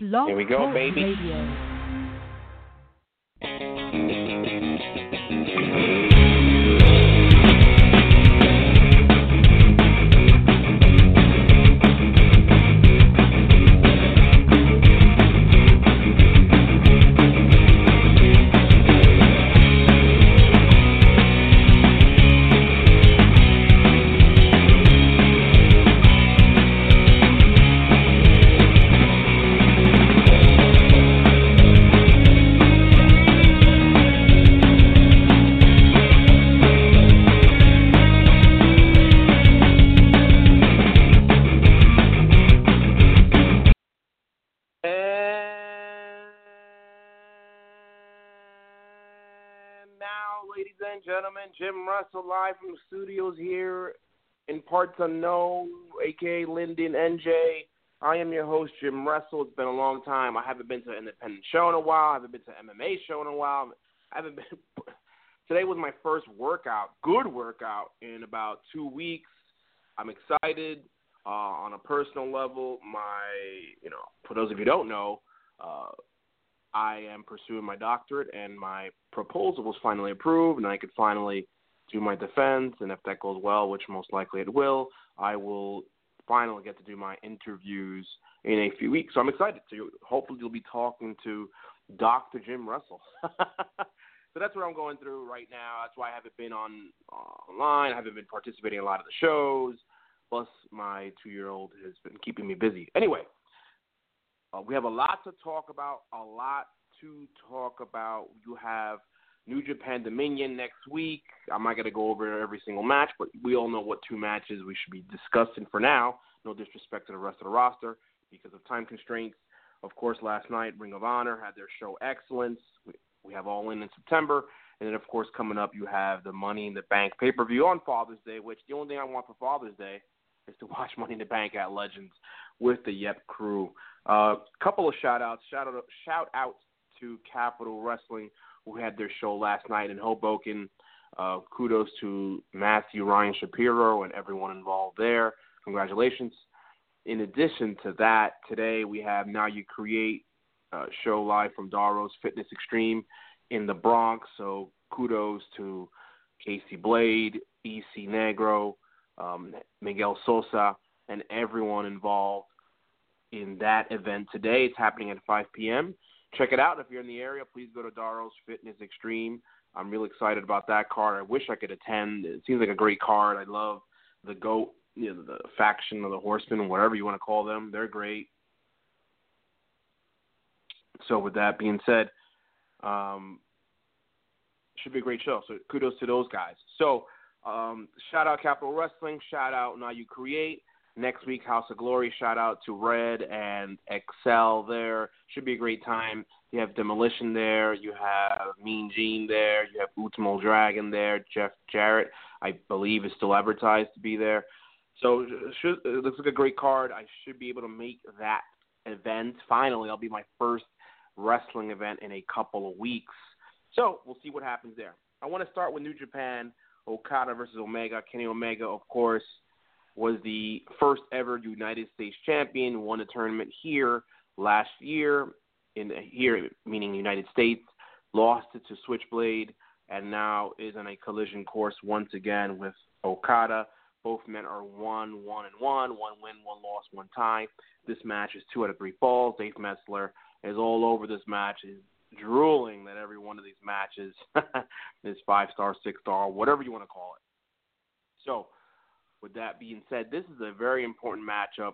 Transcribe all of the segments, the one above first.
Blog Here we go, baby. Radio. Russell live from the studios here in parts unknown, aka Linden, NJ. I am your host, Jim Russell. It's been a long time. I haven't been to an independent show in a while. I haven't been to an MMA show in a while. I haven't been. Today was my first workout, good workout, in about two weeks. I'm excited uh, on a personal level. My, you know, for those of you who don't know, uh, I am pursuing my doctorate, and my proposal was finally approved, and I could finally do my defense. And if that goes well, which most likely it will, I will finally get to do my interviews in a few weeks. So I'm excited. So hopefully you'll be talking to Dr. Jim Russell. so that's what I'm going through right now. That's why I haven't been on uh, online. I haven't been participating in a lot of the shows. Plus, my two-year-old has been keeping me busy. Anyway, uh, we have a lot to talk about. A lot to talk about. You have New Japan Dominion next week. I'm not going to go over every single match, but we all know what two matches we should be discussing for now. No disrespect to the rest of the roster because of time constraints. Of course, last night Ring of Honor had their show Excellence. We, have All In in September. And then, of course, coming up, you have the Money in the Bank pay per view on Father's Day, which the only thing I want for Father's Day is to watch Money in the Bank at Legends with the Yep crew. A uh, couple of shout outs. Shout out, shout out to Capital Wrestling, who had their show last night in Hoboken. Uh, kudos to Matthew Ryan Shapiro and everyone involved there. Congratulations. In addition to that, today we have Now You Create uh, show live from Daro's Fitness Extreme in the Bronx. So kudos to Casey Blade, EC Negro, um, Miguel Sosa, and everyone involved in that event today. It's happening at 5 p.m. Check it out. If you're in the area, please go to Daro's Fitness Extreme. I'm really excited about that card. I wish I could attend. It seems like a great card. I love the GOAT, you know, the faction of the Horsemen, whatever you want to call them. They're great. So, with that being said, um, should be a great show. So, kudos to those guys. So, um, shout out Capital Wrestling. Shout out Now You Create. Next week, House of Glory. Shout out to Red and Excel there. Should be a great time. You have Demolition there. You have Mean Gene there. You have Ultimo Dragon there. Jeff Jarrett, I believe, is still advertised to be there. So should, it looks like a great card. I should be able to make that event. Finally, I'll be my first wrestling event in a couple of weeks. So we'll see what happens there. I want to start with New Japan. Okada versus Omega. Kenny Omega, of course, was the first ever United States champion. Won a tournament here last year, in here meaning United States. Lost it to Switchblade, and now is on a collision course once again with Okada. Both men are one, one, and one. One win, one loss, one tie. This match is two out of three falls. Dave Meltzer is all over this match. Is drooling that every one of these matches is five star, six star, whatever you want to call it. So, with that being said, this is a very important matchup.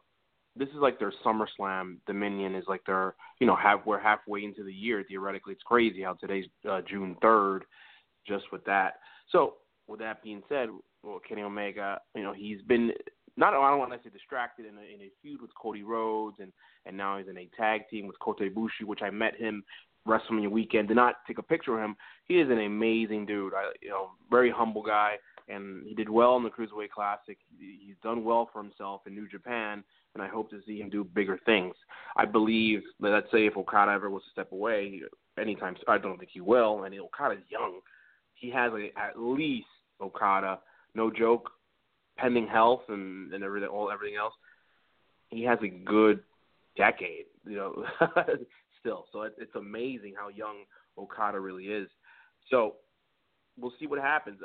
This is like their SummerSlam. Dominion is like their, you know, half, we're halfway into the year. Theoretically, it's crazy how today's uh, June 3rd, just with that. So, with that being said, well, Kenny Omega, you know, he's been not I don't want to say distracted in a, in a feud with Cody Rhodes, and and now he's in a tag team with Kota Ibushi, which I met him WrestleMania weekend. Did not take a picture of him. He is an amazing dude. I, you know, very humble guy, and he did well in the Cruiserweight Classic. He's done well for himself in New Japan, and I hope to see him do bigger things. I believe that let's say if Okada ever was to step away, anytime I don't think he will, and Okada's young. He has a, at least Okada, no joke, pending health and and everything, all everything else. He has a good decade. You know, still. So it, it's amazing how young Okada really is. So we'll see what happens.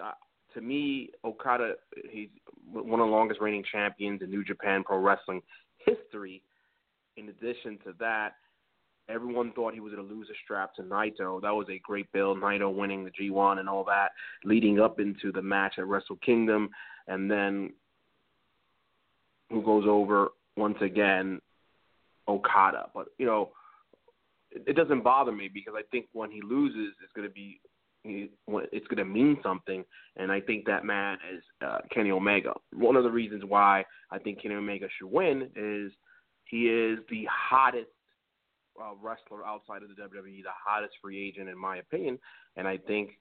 To me, Okada, he's one of the longest reigning champions in New Japan Pro Wrestling history. In addition to that, everyone thought he was going to lose a strap to Naito. That was a great build. Naito winning the G1 and all that, leading up into the match at Wrestle Kingdom, and then who goes over once again? Okada. But you know, it, doesn't bother me because I think when he loses, it's going to be it's going to mean something, and I think that man is uh, Kenny Omega. One of the reasons why I think Kenny Omega should win is he is the hottest uh, wrestler outside of the WWE, the hottest free agent in my opinion, and I think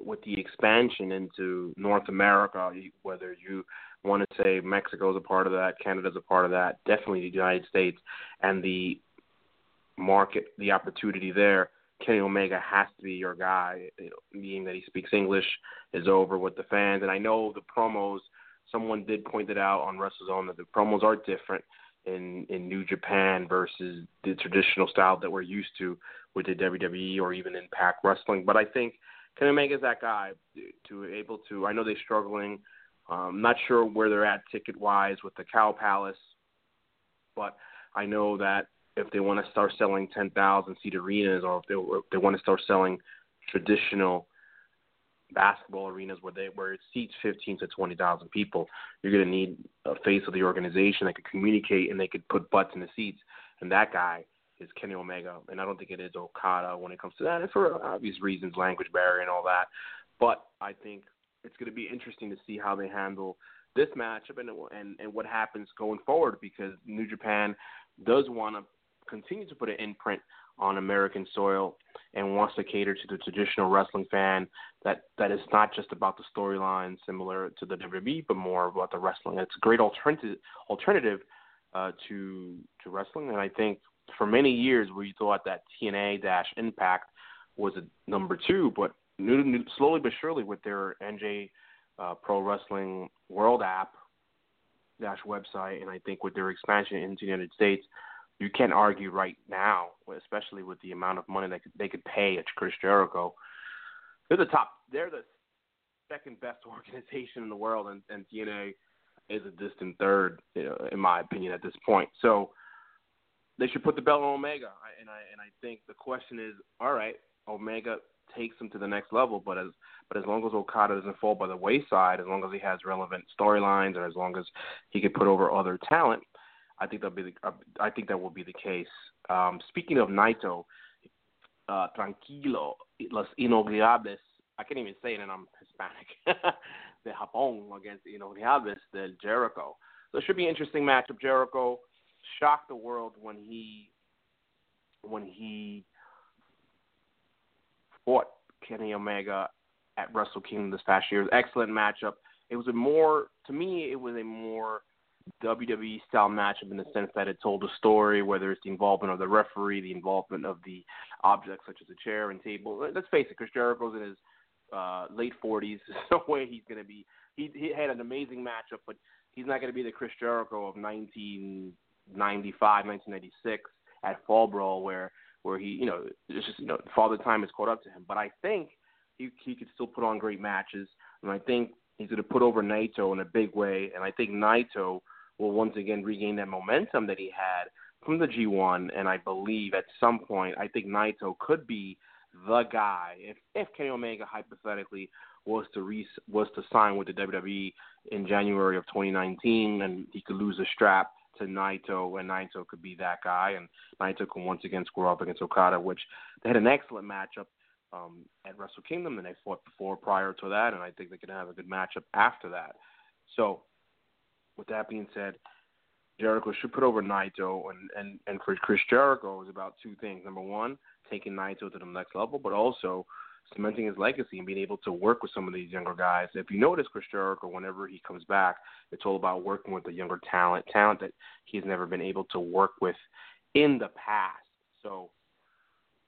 with the expansion into North America, whether you want to say Mexico is a part of that, Canada's a part of that, definitely the United States, and the market, the opportunity there Kenny Omega has to be your guy, you know, being that he speaks English, is over with the fans. And I know the promos. Someone did point it out on WrestleZone that the promos are different in in New Japan versus the traditional style that we're used to with the WWE or even in Impact Wrestling. But I think Kenny Omega is that guy to able to. I know they're struggling. Um, I'm not sure where they're at ticket wise with the Cow Palace, but I know that if they want to start selling 10,000 seat arenas or if they, if they want to start selling traditional basketball arenas where they where it seats 15 to 20,000 people, you're going to need a face of the organization that could communicate and they could put butts in the seats. And that guy is Kenny Omega, and I don't think it is Okada when it comes to that, and for obvious reasons, language barrier and all that. But I think it's going to be interesting to see how they handle this matchup and and and what happens going forward because New Japan does want to continue to put an imprint on American soil and wants to cater to the traditional wrestling fan that that is not just about the storyline similar to the WWE, but more about the wrestling. It's a great alternative alternative uh, to to wrestling, and I think for many years we thought that TNA Dash Impact was a number two, but slowly but surely with their NJ uh, Pro Wrestling World app dash website, and I think with their expansion into the United States, you can't argue right now, especially with the amount of money they could, they could pay at Chris Jericho. They're the top. They're the second best organization in the world, and, and TNA is a distant third, you know, in my opinion, at this point. So they should put the belt on Omega, and I and I think the question is, all right, Omega takes them to the next level, but as but as long as Okada doesn't fall by the wayside, as long as he has relevant storylines, and as long as he can put over other talent, I think that'll be the, uh, I think that will be the case. Um, speaking of Naito, uh, tranquilo, los inolvidables. I can't even say it, and I'm Hispanic. the Japón against inolvidables del Jericho. So it should be an interesting matchup. Jericho shocked the world when he when he fought Kenny Omega at Wrestle Kingdom this past year. was an Excellent matchup. It was a more to me. It was a more WWE style matchup in the sense that it told a story, whether it's the involvement of the referee, the involvement of the objects such as a chair and table. Let's face it, Chris Jericho's in his uh, late 40s. There's no way he's going to be. He, he had an amazing matchup, but he's not going to be the Chris Jericho of 1995, 1996 at Fall Brawl, where where he, you know, it's just you know, father time has caught up to him. But I think he he could still put on great matches, and I think he's going to put over Naito in a big way. And I think Naito will once again regain that momentum that he had from the G1. And I believe at some point, I think Naito could be the guy if if Kenny Omega hypothetically was to re- was to sign with the WWE in January of 2019, and he could lose the strap to Naito, and Naito could be that guy, and Naito can once again square up against Okada, which they had an excellent matchup um, at Wrestle Kingdom, and they fought before prior to that, and I think they can have a good matchup after that. So with that being said, Jericho should put over Naito, and and and for Chris Jericho is about two things. Number one, taking Naito to the next level, but also cementing his legacy and being able to work with some of these younger guys. If you notice Chris Jericho, whenever he comes back, it's all about working with the younger talent, talent that he's never been able to work with in the past. So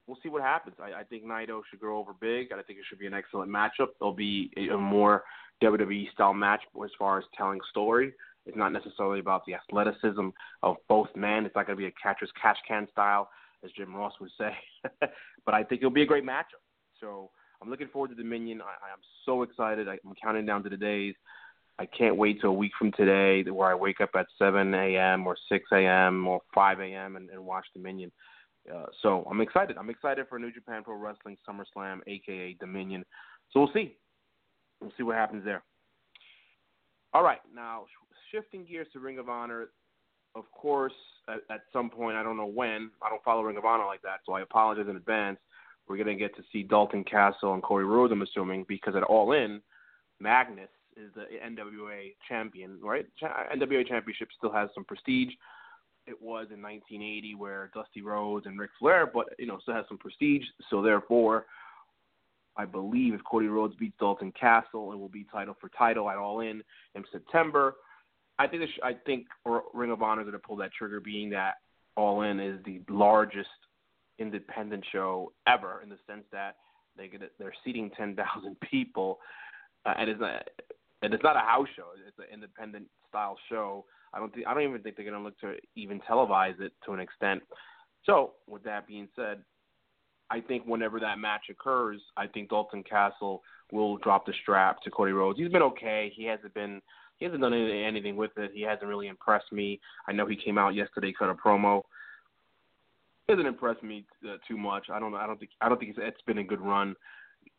we'll see what happens. I, I think Naito should go over big, and I think it should be an excellent matchup. It'll be a, a more WWE style match as far as telling story. It's not necessarily about the athleticism of both men. It's not going to be a catcher's catch can style, as Jim Ross would say. but I think it'll be a great matchup. So I'm looking forward to Dominion. I, I'm so excited. I'm counting down to the days. I can't wait till a week from today where I wake up at 7 a.m. or 6 a.m. or 5 a.m. And, and watch Dominion. Uh, so I'm excited. I'm excited for New Japan Pro Wrestling SummerSlam, aka Dominion. So we'll see. We'll see what happens there. All right, now shifting gears to Ring of Honor. Of course, at, at some point, I don't know when. I don't follow Ring of Honor like that, so I apologize in advance. We're gonna get to see Dalton Castle and Cody Rhodes, I'm assuming, because at All In, Magnus is the NWA champion, right? NWA championship still has some prestige. It was in 1980 where Dusty Rhodes and Ric Flair, but you know, still has some prestige. So therefore, I believe if Cody Rhodes beats Dalton Castle, it will be title for title at All In in September. I think I think Ring of Honor is going to pull that trigger, being that All In is the largest independent show ever, in the sense that they get they're seating ten thousand people, uh, and it's not and it's not a house show; it's an independent style show. I don't think I don't even think they're going to look to even televise it to an extent. So, with that being said, I think whenever that match occurs, I think Dalton Castle will drop the strap to Cody Rhodes. He's been okay. He hasn't been he hasn't done anything with it. He hasn't really impressed me. I know he came out yesterday, cut a promo. He hasn't impressed me uh, too much. I don't. I don't think I don't think it's, it's been a good run.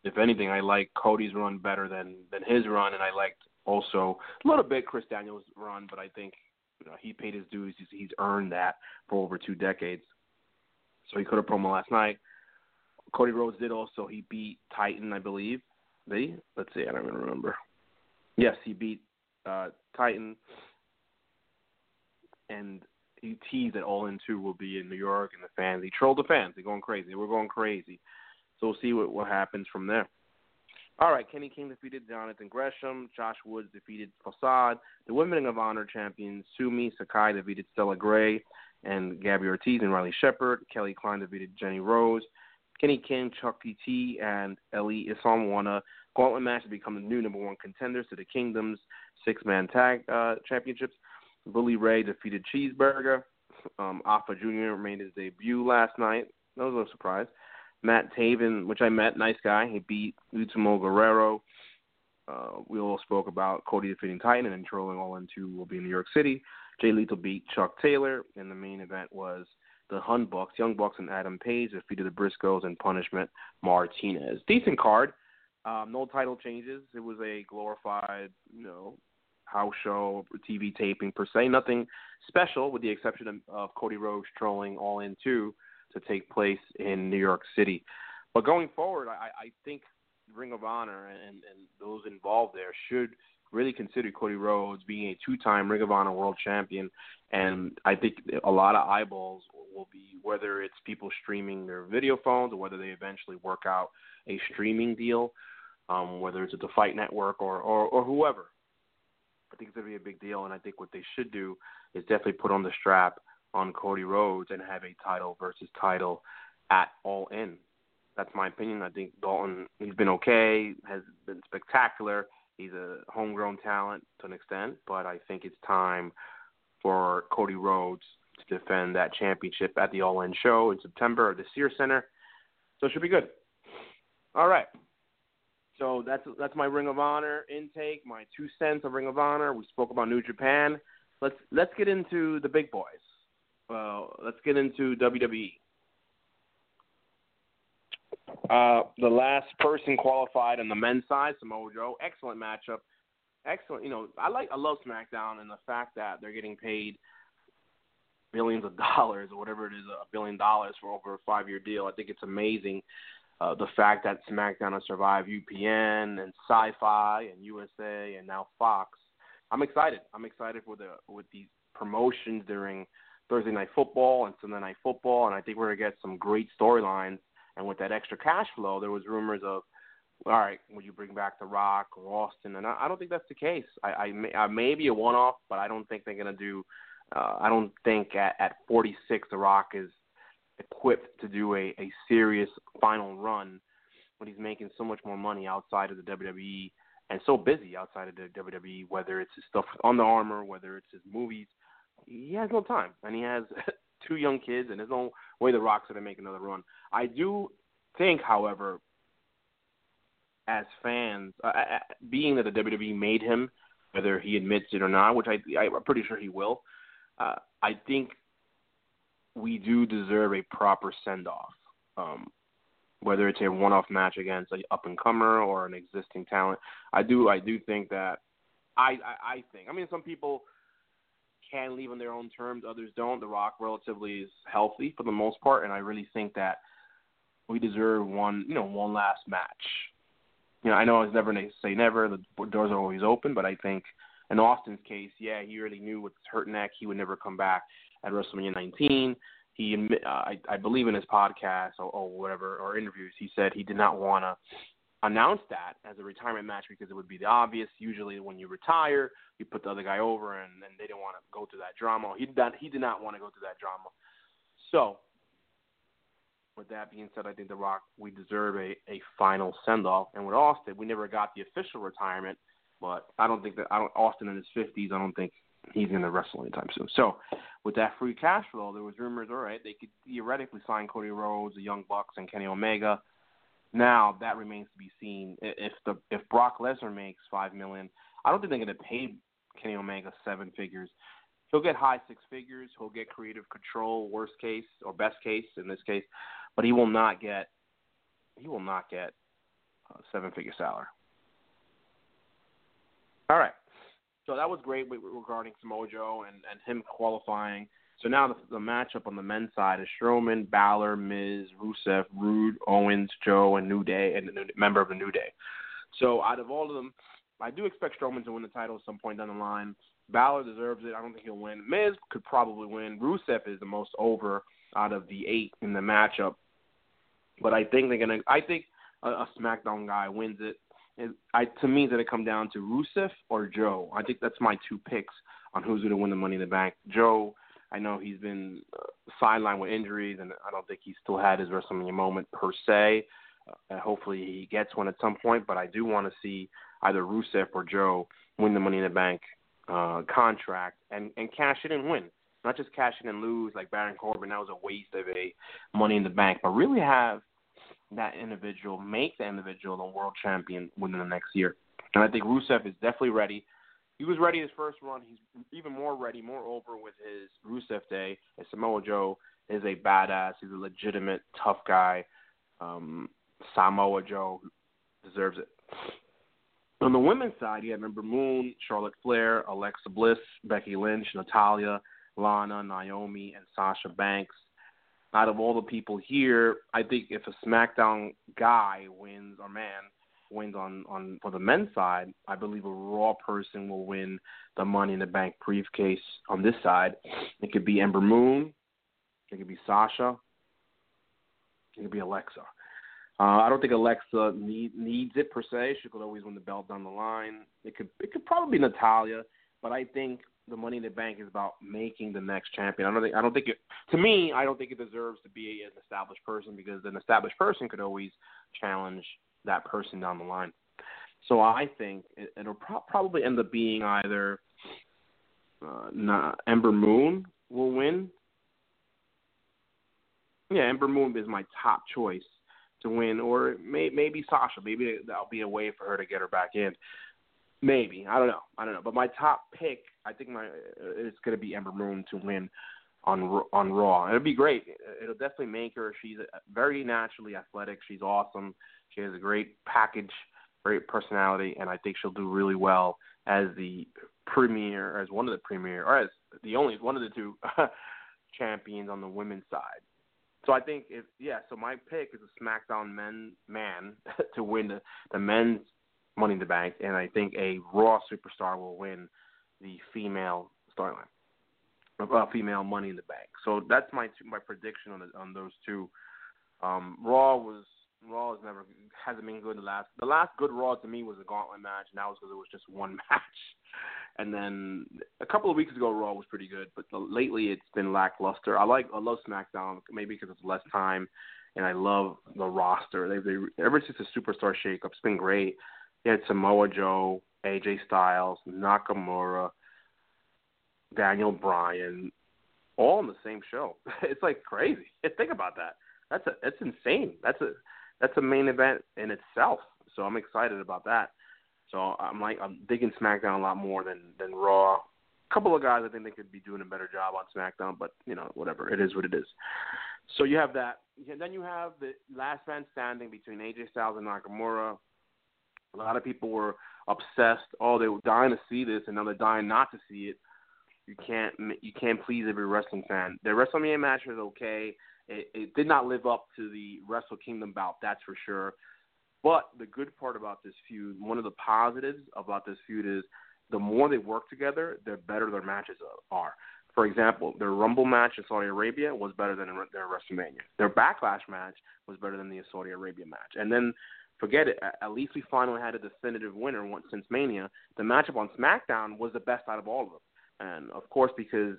If anything, I like Cody's run better than than his run, and I liked also a little bit Chris Daniels' run, but I think you know, he paid his dues. He's, he's earned that for over two decades. So he cut a promo last night. Cody Rhodes did also. He beat Titan, I believe. Did he? Let's see. I don't even remember. Yes, he beat uh, Titan, and he teased that All In Two will be in New York, and the fans. He trolled the fans. They're going crazy. We're going crazy. So we'll see what what happens from there. All right, Kenny King defeated Jonathan Gresham. Josh Woods defeated Facade. The Women of Honor champions Sumi Sakai defeated Stella Gray and Gabby Ortiz and Riley Shepard. Kelly Klein defeated Jenny Rose. Kenny King, Chuck PT, and Ellie Isam won a gauntlet match to become the new number one contenders to the Kingdom's six man tag uh, championships. Bully Ray defeated Cheeseburger. Um, Alpha Jr. made his debut last night. That was no surprise. Matt Taven, which I met, nice guy. He beat Ultimo Guerrero. Uh, we all spoke about Cody defeating Titan and trolling All In Two will be in New York City. Jay Lethal beat Chuck Taylor, and the main event was the Hun Bucks, Young Bucks, and Adam Page defeated the Briscoes and Punishment Martinez. Decent card. Um, no title changes. It was a glorified, you know, house show, TV taping per se. Nothing special, with the exception of, of Cody Rhodes trolling All In Two to take place in New York City. But going forward, I, I think Ring of Honor and, and those involved there should really consider Cody Rhodes being a two-time Ring of Honor World Champion, and I think a lot of eyeballs will be whether it's people streaming their video phones or whether they eventually work out a streaming deal, um, whether it's at the Fight Network or, or or whoever. I think it's gonna be a big deal, and I think what they should do is definitely put on the strap on Cody Rhodes and have a title versus title at All In. That's my opinion. I think Dalton he's been okay, has been spectacular. He's a homegrown talent to an extent, but I think it's time for Cody Rhodes to defend that championship at the All In show in September at the Sears Center. So it should be good. All right. So that's that's my Ring of Honor intake, my two cents of Ring of Honor. We spoke about New Japan. Let's let's get into the big boys. Uh, let's get into WWE. Uh, the last person qualified on the men's side, Samoa Joe. Excellent matchup. Excellent. You know, I like I love SmackDown and the fact that they're getting paid billions of dollars or whatever it is, a billion dollars for over a five year deal. I think it's amazing. Uh, the fact that SmackDown has survived UPN and Sci-Fi and USA and now Fox. I'm excited. I'm excited for the with these promotions during Thursday night football and Sunday night football, and I think we're gonna get some great storylines. And with that extra cash flow, there was rumors of, all right, would you bring back The Rock or Austin? And I, I don't think that's the case. I, I, may, I may be a one-off, but I don't think they're gonna do. Uh, I don't think at, at 46 The Rock is equipped to do a, a serious final run when he's making so much more money outside of the WWE and so busy outside of the WWE, whether it's his stuff Under Armour, whether it's his movies. He has no time, and he has two young kids, and there's no way the Rock's going to make another run. I do think, however, as fans, uh, uh, uh being that the WWE made him, whether he admits it or not, which I, I'm pretty sure he will, uh, I think we do deserve a proper send off. Um, whether it's a one-off match against an up-and-comer or an existing talent. I do I do think that I, I I think I mean some people can leave on their own terms, others don't. The Rock relatively is healthy for the most part, and I really think that we deserve one you know one last match. You know I know it's never say never. The doors are always open, but I think in Austin's case, yeah, he really knew with his hurt neck he would never come back at WrestleMania 19 he uh, I, I believe in his podcast or, or whatever or interviews he said he did not want to announce that as a retirement match because it would be the obvious. Usually, when you retire, you put the other guy over, and, and they didn't want to go through that drama. He did not, he did not want to go through that drama. So, with that being said, I think The Rock we deserve a a final send off, and with Austin, we never got the official retirement. But I don't think that I don't Austin in his fifties. I don't think he's going to wrestle anytime soon. So, with that free cash flow, there was rumors. All right, they could theoretically sign Cody Rhodes, the Young Bucks, and Kenny Omega. Now that remains to be seen. If the if Brock Lesnar makes five million, I don't think they're going to pay Kenny Omega seven figures. He'll get high six figures. He'll get creative control, worst case or best case in this case, but he will not get he will not get a seven figure salary. All right. So that was great regarding Samoa Joe and, and him qualifying. So now the, the matchup on the men's side is Strowman, Balor, Miz, Rusev, Roode, Owens, Joe, and New Day, and a member of the New Day. So out of all of them, I do expect Strowman to win the title at some point down the line. Balor deserves it. I don't think he'll win. Miz could probably win. Rusev is the most over out of the eight in the matchup. But I think they're gonna. I think a, a SmackDown guy wins it. It, I to me, that it come down to Rusev or Joe. I think that's my two picks on who's going to win the Money in the Bank. Joe, I know he's been uh, sidelined with injuries, and I don't think he's still had his WrestleMania moment per se. Uh, hopefully, he gets one at some point. But I do want to see either Rusev or Joe win the Money in the Bank uh, contract and and cash it and win. Not just cash it and lose like Baron Corbin. That was a waste of a Money in the Bank, but really have that individual, make the individual the world champion within the next year. And I think Rusev is definitely ready. He was ready his first run. He's even more ready, more over with his Rusev Day. And Samoa Joe is a badass. He's a legitimate tough guy. Um, Samoa Joe deserves it. On the women's side, you have Ember Moon, Charlotte Flair, Alexa Bliss, Becky Lynch, Natalya, Lana, Naomi, and Sasha Banks out of all the people here, I think if a SmackDown guy wins or man wins on on for the men's side, I believe a Raw person will win the Money in the Bank briefcase on this side. It could be Ember Moon, it could be Sasha, it could be Alexa. Uh, I don't think Alexa need, needs it per se. She could always win the belt down the line. It could it could probably be Natalya, but I think the Money in the Bank is about making the next champion. I don't think I don't think it to me I don't think it deserves to be an established person because an established person could always challenge that person down the line. So I think it, it'll pro- probably end up being either uh, Ember Moon will win. Yeah, Ember Moon is my top choice to win, or may, maybe Sasha. Maybe that'll be a way for her to get her back in. Maybe I don't know. I don't know. But my top pick, I think my uh, it's going to be Ember Moon to win on on Raw. It'll be great. Uh, it'll definitely make her. She's uh, very naturally athletic. She's awesome. She has a great package, great personality, and I think she'll do really well as the premier, as one of the premier, or as the only one of the two champions on the women's side. So I think if yeah, so my pick is a SmackDown men man to win the the men's Money in the Bank, and I think a Raw superstar will win the female storyline, uh, female Money in the Bank. So that's my my prediction on the, on those two. Um, Raw was Raw has never hasn't been good. The last the last good Raw to me was a Gauntlet match, and that was because it was just one match. And then a couple of weeks ago, Raw was pretty good, but the, lately it's been lackluster. I like I love SmackDown maybe because it's less time, and I love the roster. They they ever since the Superstar shakeup, it's been great. You had Samoa Joe, AJ Styles, Nakamura, Daniel Bryan, all on the same show. It's like crazy. Think about that. That's a that's insane. That's a that's a main event in itself. So I'm excited about that. So I'm like I'm digging SmackDown a lot more than than Raw. A couple of guys I think they could be doing a better job on SmackDown, but you know whatever it is what it is. So you have that. And then you have the last man standing between AJ Styles and Nakamura. A lot of people were obsessed. Oh, they were dying to see this, and now they're dying not to see it. You can't you can't please every wrestling fan. The WrestleMania match was okay. It, it did not live up to the Wrestle Kingdom bout, that's for sure. But the good part about this feud, one of the positives about this feud is the more they work together, the better their matches are. For example, their Rumble match in Saudi Arabia was better than their WrestleMania. Their Backlash match was better than the Saudi Arabia match. And then forget it. At least we finally had a definitive winner once since Mania. The matchup on SmackDown was the best out of all of them. And of course, because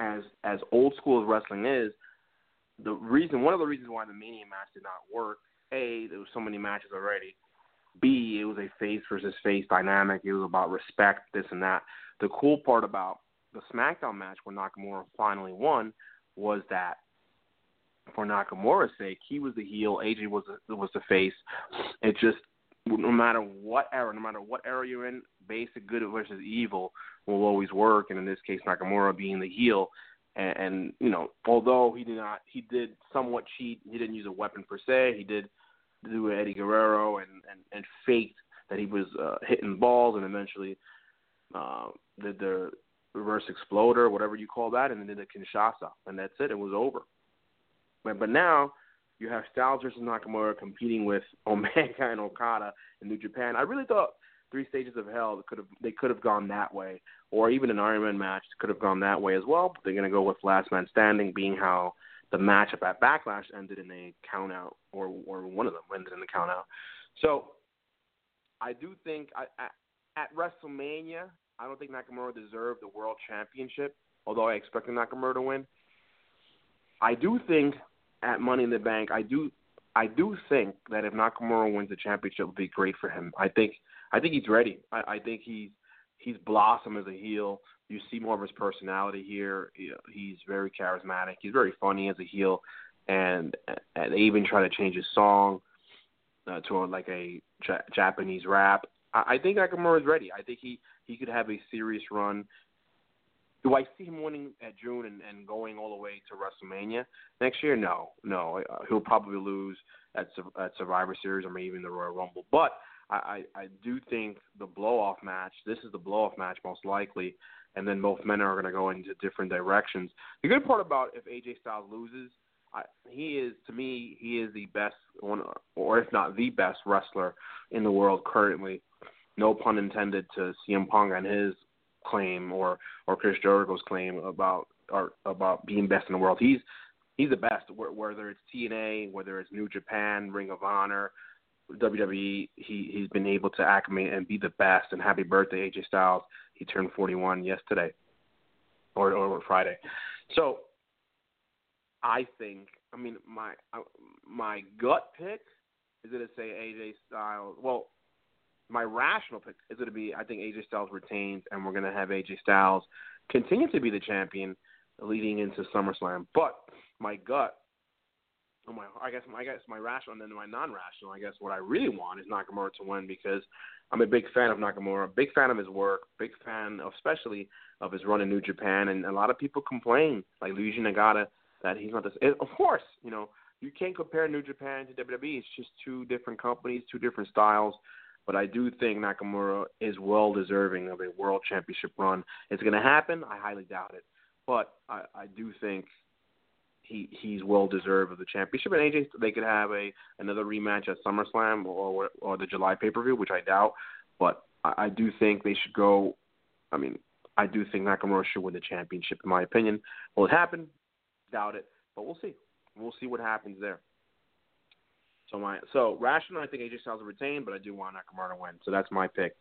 as as old school as wrestling is, the reason one of the reasons why the Mania match did not work, a there was so many matches already. B it was a face versus face dynamic. It was about respect, this and that. The cool part about the SmackDown match where Nakamura finally won was that for Nakamura's sake, he was the heel, AJ was the, was the face. It just no matter what era, no matter what era you're in, basic good versus evil will always work. And in this case, Nakamura being the heel, and, and you know, although he did not, he did somewhat cheat. He didn't use a weapon per se. He did do Eddie Guerrero and and, and faked that he was uh, hitting balls, and eventually uh, did the reverse exploder, whatever you call that, and then did the Kinshasa, and that's it. It was over. But but now you have Styles versus Nakamura competing with Omega and Okada in New Japan. I really thought three stages of hell could have they could have gone that way, or even an Iron Man match could have gone that way as well. But they're going to go with Last Man Standing, being how the matchup at Backlash ended in a count out, or or one of them ended in a count out. So I do think I, at WrestleMania, I don't think Nakamura deserved the World Championship, although I expected Nakamura to win. I do think at Money in the Bank, I do I do think that if Nakamura wins the championship, it would be great for him. I think I think he's ready. I, I think he's he's blossomed as a heel. You see more of his personality here. He, he's very charismatic. He's very funny as a heel, and, and they even try to change his song uh, to a, like a ja- Japanese rap. I, I think Nakamura is ready. I think he he could have a serious run. Do I see him winning at June and, and going all the way to WrestleMania next year? No, no. Uh, he'll probably lose at at Survivor Series or maybe even the Royal Rumble. But I, I, I do think the blow off match. This is the blow off match most likely, and then both men are going to go into different directions. The good part about if AJ Styles loses, I, he is to me he is the best one, or if not the best wrestler in the world currently. No pun intended to CM Punk and his claim or or Chris Jericho's claim about or about being best in the world. He's he's the best. Whether it's TNA, whether it's New Japan, Ring of Honor, WWE, he he's been able to acclimate and be the best. And happy birthday, AJ Styles. He turned 41 yesterday, or or Friday. So I think, I mean, my my gut pick is going to say AJ Styles. Well, my rational pick is going to be I think AJ Styles retains, and we're going to have AJ Styles continue to be the champion leading into SummerSlam. But my gut, oh my, I guess my I guess my rational and then my non-rational. I guess what I really want is Nakamura to win because I'm a big fan of Nakamura, big fan of his work, big fan of especially of his run in New Japan, and a lot of people complain like Yuji Nagata that he's not this. Of course, you know you can't compare New Japan to WWE. It's just two different companies, two different styles. But I do think Nakamura is well deserving of a world championship run. It's going to happen. I highly doubt it, but I, I do think he he's well deserved of the championship. And AJ, they could have a another rematch at SummerSlam or or the July pay per view, which I doubt. But I, I do think they should go. I mean, I do think Nakamura should win the championship, in my opinion. Will it happen? Doubt it, but we'll see. We'll see what happens there. So my so rational, I think AJ Styles will retain, but I do want Nakamura to win. So that's my pick.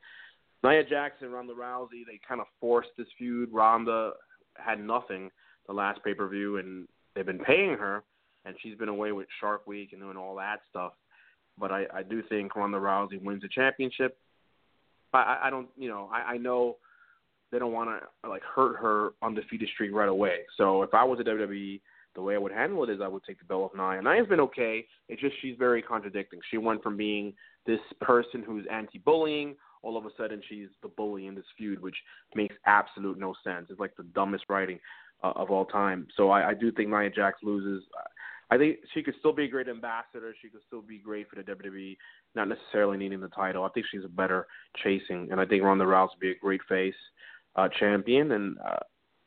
Nia Jackson, Ronda Rousey, they kind of forced this feud. Ronda had nothing the last pay per view, and they've been paying her, and she's been away with Shark Week and doing all that stuff. But I, I do think Ronda Rousey wins the championship. I, I don't, you know, I, I know they don't want to like hurt her undefeated streak right away. So if I was a WWE, the way I would handle it is I would take the belt of Nia. Nia's been okay. It's just she's very contradicting. She went from being this person who's anti-bullying, all of a sudden she's the bully in this feud, which makes absolute no sense. It's like the dumbest writing uh, of all time. So I, I do think Nia Jax loses. I think she could still be a great ambassador. She could still be great for the WWE, not necessarily needing the title. I think she's a better chasing, and I think Ronda Rousey would be a great face uh, champion. And uh,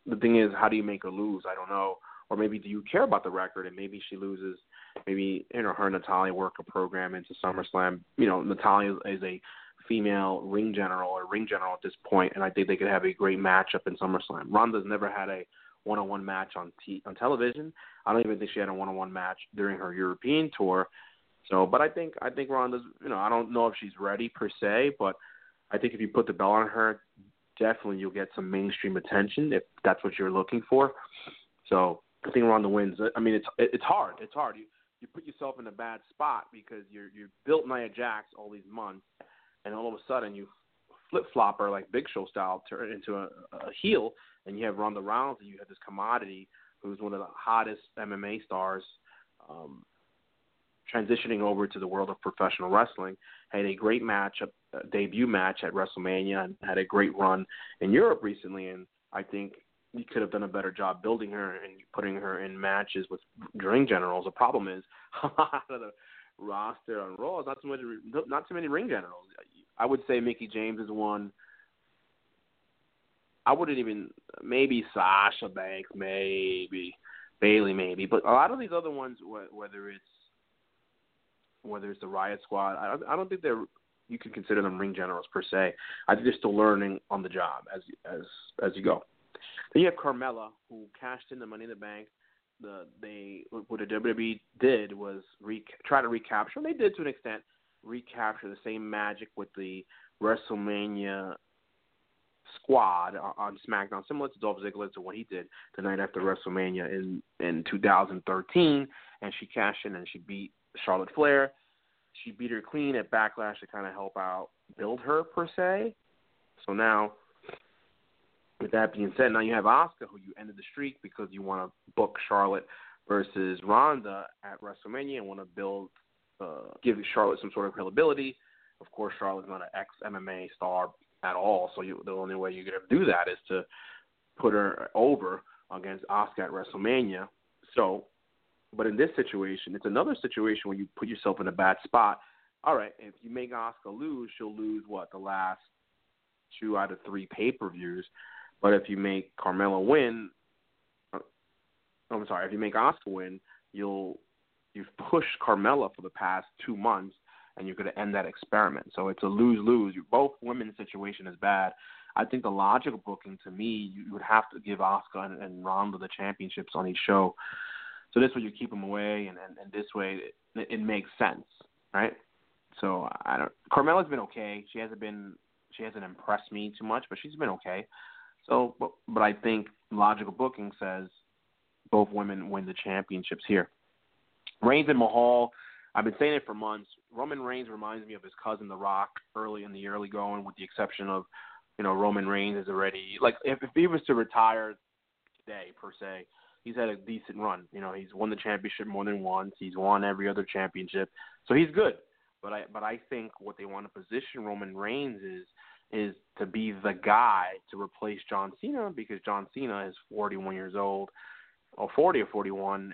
the thing is, how do you make her lose? I don't know. Or maybe do you care about the record and maybe she loses? Maybe you know her and Natalya work a program into SummerSlam. You know Natalya is a female ring general or ring general at this point, and I think they could have a great matchup in SummerSlam. Ronda's never had a one-on-one match on t- on television. I don't even think she had a one-on-one match during her European tour. So, but I think I think Ronda's. You know, I don't know if she's ready per se, but I think if you put the belt on her, definitely you'll get some mainstream attention if that's what you're looking for. So I think Ronda wins. I mean, it's it's hard. It's hard. You you put yourself in a bad spot because you're you built Nia Jax all these months, and all of a sudden you flip flop her like Big Show style turn into a, a heel, and you have Ronda Rousey. You have this commodity who's one of the hottest MMA stars. Um, transitioning over to the world of professional wrestling, had a great match, a debut match at WrestleMania, and had a great run in Europe recently. And I think you could have done a better job building her and putting her in matches with ring generals. The problem is a lot of the roster on Raw is not too many, not too many ring generals. I would say Mickie James is one. I wouldn't even maybe Sasha Banks, maybe Bayley, maybe, but a lot of these other ones, whether it's whether it's the Riot Squad, I don't, I don't think they're you can consider them ring generals per se. I think they're still learning on the job as as as you go. Then you have Carmella, who cashed in the Money in the Bank. The they what the WWE did was re, try to recapture, and they did to an extent recapture the same magic with the WrestleMania squad on SmackDown, similar to Dolph Ziggler to what he did the night after WrestleMania in in 2013, and she cashed in and she beat Charlotte Flair. She beat her clean at Backlash to kind of help out build her per se. So now with that being said, now you have Asuka, who you ended the streak because you want to book Charlotte versus Ronda at WrestleMania and want to build, uh, give Charlotte some sort of credibility. Of course, Charlotte's not an ex MMA star at all, so you, the only way you're going to do that is to put her over against Asuka at WrestleMania. So, but in this situation, it's another situation where you put yourself in a bad spot. All right, if you make Asuka lose, she'll lose what the last two out of three pay per views. But if you make Carmella win, uh, I'm sorry, if you make Asuka win, you'll you've pushed Carmella for the past two months, and you're going to end that experiment. So it's a lose lose. Both women's situation is bad. I think the logical booking to me, you would have to give Asuka and, and Ronda the championships on each show. So this way you keep them away, and, and, and this way it, it makes sense, right? So I don't. Carmella's been okay. She hasn't been. She hasn't impressed me too much, but she's been okay. So, but, but I think logical booking says both women win the championships here. Reigns and Mahal, I've been saying it for months. Roman Reigns reminds me of his cousin The Rock early in the early going, with the exception of, you know, Roman Reigns is already like if, if he was to retire today per se, he's had a decent run. You know, he's won the championship more than once. He's won every other championship, so he's good. But I but I think what they want to position Roman Reigns is is to be the guy to replace John Cena because John Cena is 41 years old, or 40 or 41, and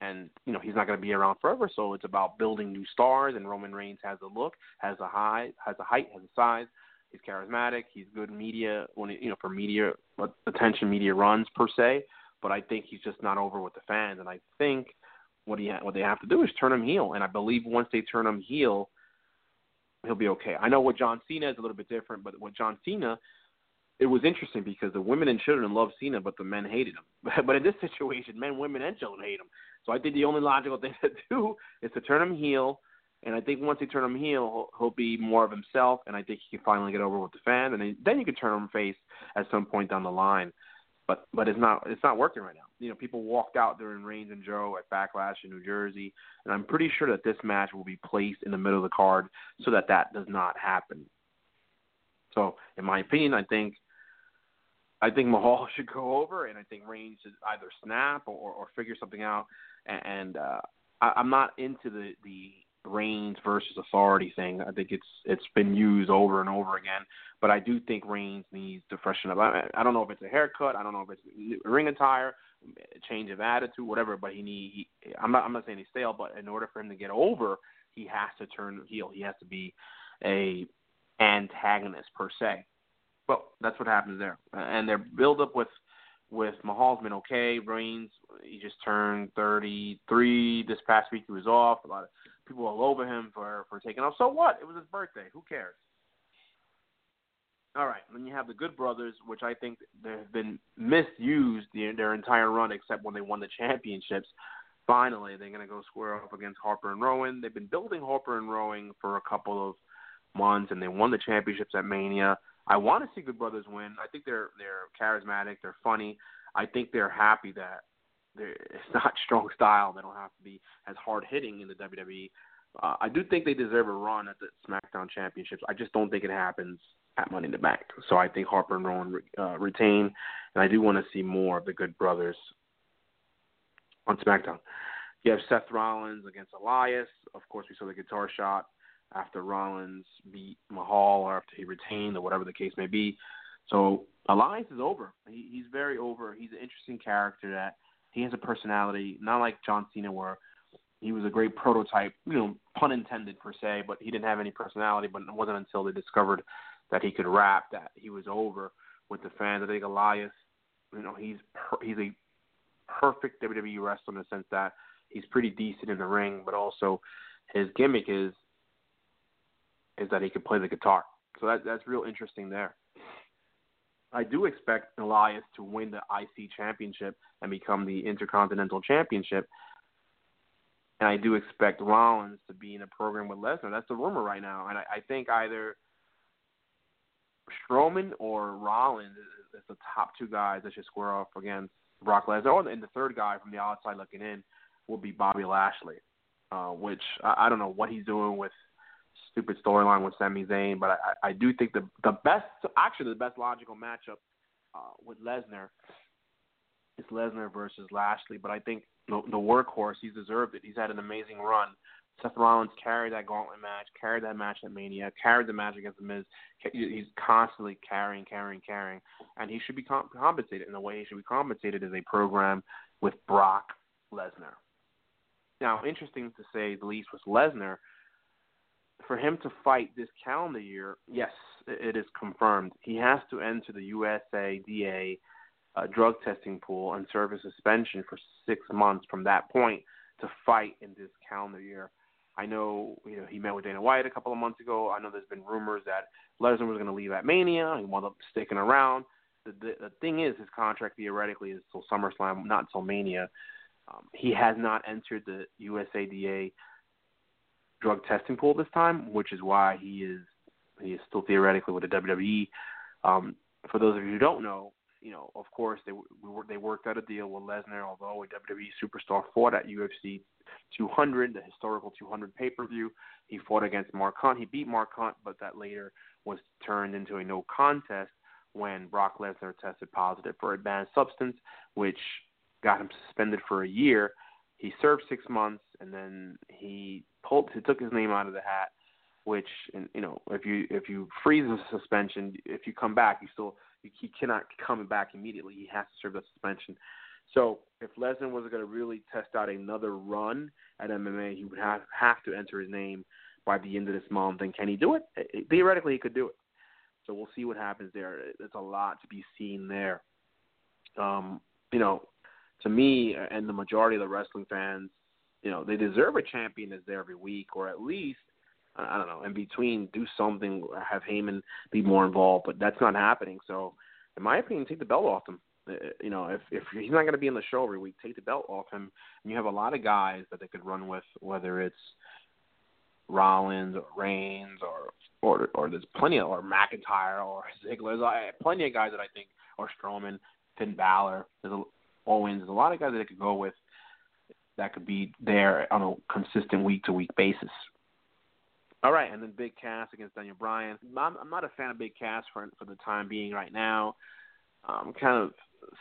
and you know he's not going to be around forever. So it's about building new stars. And Roman Reigns has a look, has a high, has a height, has a size. He's charismatic. He's good media when you know for media attention, media runs per se. But I think he's just not over with the fans. And I think what he ha- what they have to do is turn him heel. And I believe once they turn him heel, he'll be okay. I know what John Cena is a little bit different, but with John Cena, it was interesting because the women and children loved Cena, but the men hated him. but in this situation, men, women, and children hate him. So I think the only logical thing to do is to turn him heel. And I think once they turn him heel, he'll, be more of himself, and I think he can finally get over with the fan, and then you can turn him face at some point down the line. But but it's not it's not working right now. You know, people walked out during Reigns and Joe at Backlash in New Jersey, and I'm pretty sure that this match will be placed in the middle of the card so that that does not happen. So, in my opinion, I think I think Mahal should go over, and I think Reigns should either snap or, or, figure something out. And, and uh, I, I'm not into the the Reigns versus Authority thing. I think it's it's been used over and over again. But I do think Reigns needs to freshen up. I, I don't know if it's a haircut. I don't know if it's ring attire, change of attitude, whatever. But he need. He, I'm not. I'm not saying he's stale, but in order for him to get over, he has to turn heel. He has to be a antagonist per se. But that's what happens there. And their build up with with Mahal's been okay. Reigns, he just turned 33 this past week. He was off. A lot of people all over him for for taking off. So what? It was his birthday. Who cares? All right. Then you have the Good Brothers, which I think they've been misused the, their entire run, except when they won the championships. Finally, they're going to go square off against Harper and Rowan. They've been building Harper and Rowan for a couple of months, and they won the championships at Mania. I want to see Good Brothers win. I think they're they're charismatic. They're funny. I think they're happy that it's not strong style. They don't have to be as hard hitting in the WWE. Uh, I do think they deserve a run at the SmackDown Championships. I just don't think it happens at Money in the Bank. So I think Harper and Rowan uh, retain, and I do want to see more of the Good Brothers on SmackDown. You have Seth Rollins against Elias. Of course, we saw the guitar shot after Rollins beat Mahal or after he retained or whatever the case may be. So Elias is over. He, he's very over. He's an interesting character that he has a personality, not like John Cena where he was a great prototype, you know, pun intended per se, but he didn't have any personality. But it wasn't until they discovered that he could rap that he was over with the fans. I think Elias, you know, he's per- he's a perfect WWE wrestler in the sense that he's pretty decent in the ring, but also his gimmick is is that he can play the guitar. So that that's real interesting there. I do expect Elias to win the IC championship and become the Intercontinental Championship. And I do expect Rollins to be in a program with Lesnar. That's the rumor right now. And I, I think either Strowman or Rollins is, is the top two guys that should square off against Brock Lesnar. And the third guy from the outside looking in will be Bobby Lashley, uh, which I, I don't know what he's doing with – stupid storyline with Sami Zayn, but I, I do think the the best, actually the best logical matchup uh, with Lesnar is Lesnar versus Lashley. But I think the, the workhorse, he's deserved it. He's had an amazing run. Seth Rollins carried that gauntlet match, carried that match at Mania, carried the match against The Miz. He's constantly carrying, carrying, carrying, and he should be comp- compensated. In the way he should be compensated is a program with Brock Lesnar. Now, interesting to say the least with Lesnar – for him to fight this calendar year, yes, it is confirmed. He has to enter the USADA uh, drug testing pool and serve a suspension for six months from that point to fight in this calendar year. I know, you know, he met with Dana White a couple of months ago. I know there's been rumors that Lesnar was going to leave at Mania. He wound up sticking around. The, the, the thing is, his contract theoretically is till SummerSlam, not until Mania. Um, he has not entered the USADA drug testing pool this time, which is why he is he is still theoretically with the WWE. Um, for those of you who don't know, you know, of course they we they worked out a deal with Lesnar, although a WWE superstar fought at UFC 200, the historical 200 pay-per-view. He fought against Mark Hunt. He beat Mark Hunt, but that later was turned into a no contest when Brock Lesnar tested positive for a banned substance, which got him suspended for a year. He served six months, and then he pulled he took his name out of the hat, which you know if you if you freeze the suspension, if you come back, you still you, he cannot come back immediately. He has to serve the suspension. So if Lesnar was going to really test out another run at MMA, he would have have to enter his name by the end of this month. And can he do it? Theoretically, he could do it. So we'll see what happens there. There's a lot to be seen there. Um, you know, to me and the majority of the wrestling fans, you know, they deserve a champion that's there every week, or at least I don't know, in between, do something, have Heyman be more involved. But that's not happening. So, in my opinion, take the belt off them. Uh, you know, if if he's not going to be in the show every week, take the belt off him. And you have a lot of guys that they could run with, whether it's Rollins or Reigns or or or there's plenty of or McIntyre or Ziggler. There's plenty of guys that I think or Strowman, Finn Balor, there's a, Owens. There's a lot of guys that they could go with that could be there on a consistent week to week basis. All right, and then Big Cass against Daniel Bryan. I'm, I'm not a fan of Big Cass for for the time being right now. I'm kind of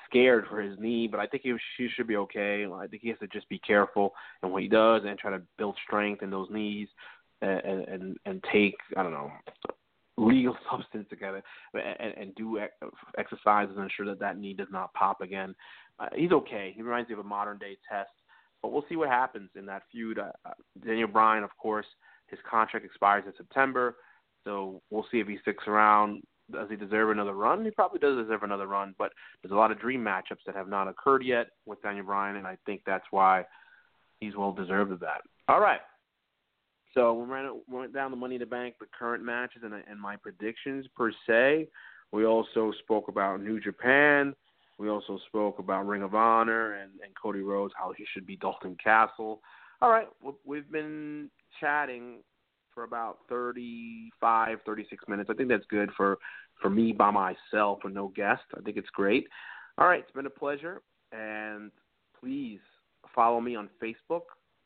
scared for his knee, but I think he, should be okay. I think he has to just be careful in what he does and try to build strength in those knees and and and take I don't know legal substance together and, and do exercises and ensure that that knee does not pop again. Uh, he's okay. He reminds me of a modern day test, but we'll see what happens in that feud. Uh, uh, Daniel Bryan, of course, his contract expires in September, so we'll see if he sticks around. Does he deserve another run? He probably does deserve another run, but there's a lot of dream matchups that have not occurred yet with Daniel Bryan, and I think that's why he's well deserved of that. All right. So we ran we went down the Money in the Bank, the current matches, and and my predictions per se. We also spoke about New Japan. We also spoke about Ring of Honor and, and Cody Rhodes, how he should be Dalton Castle. All right, we've been chatting for about 35, 36 minutes. I think that's good for for me by myself and no guest. I think it's great. All right, it's been a pleasure, and please follow me on Facebook.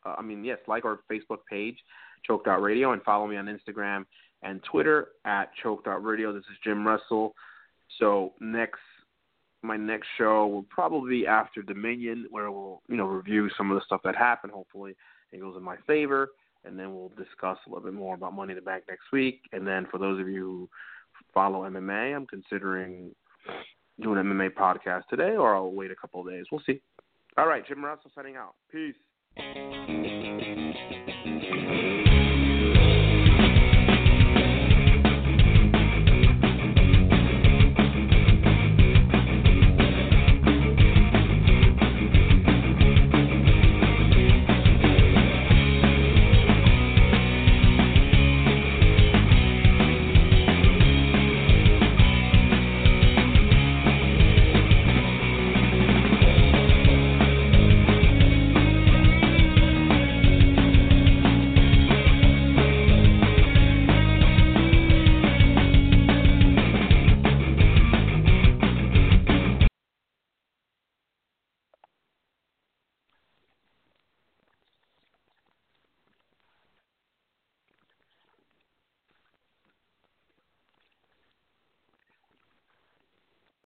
Uh, I mean, yes, like our Facebook page, Choked Out Radio, and follow me on Instagram and Twitter at Choked Out Radio. This is Jim Russell. So next, my next show will probably be after Dominion, where we'll you know review some of the stuff that happened. Hopefully, it goes in my favor, and then we'll discuss a little bit more about Money in the Bank next week. And then for those of you who follow MMA, I'm considering doing an MMA podcast today, or I'll wait a couple of days. We'll see. All right, Jim Russell signing out. Peace.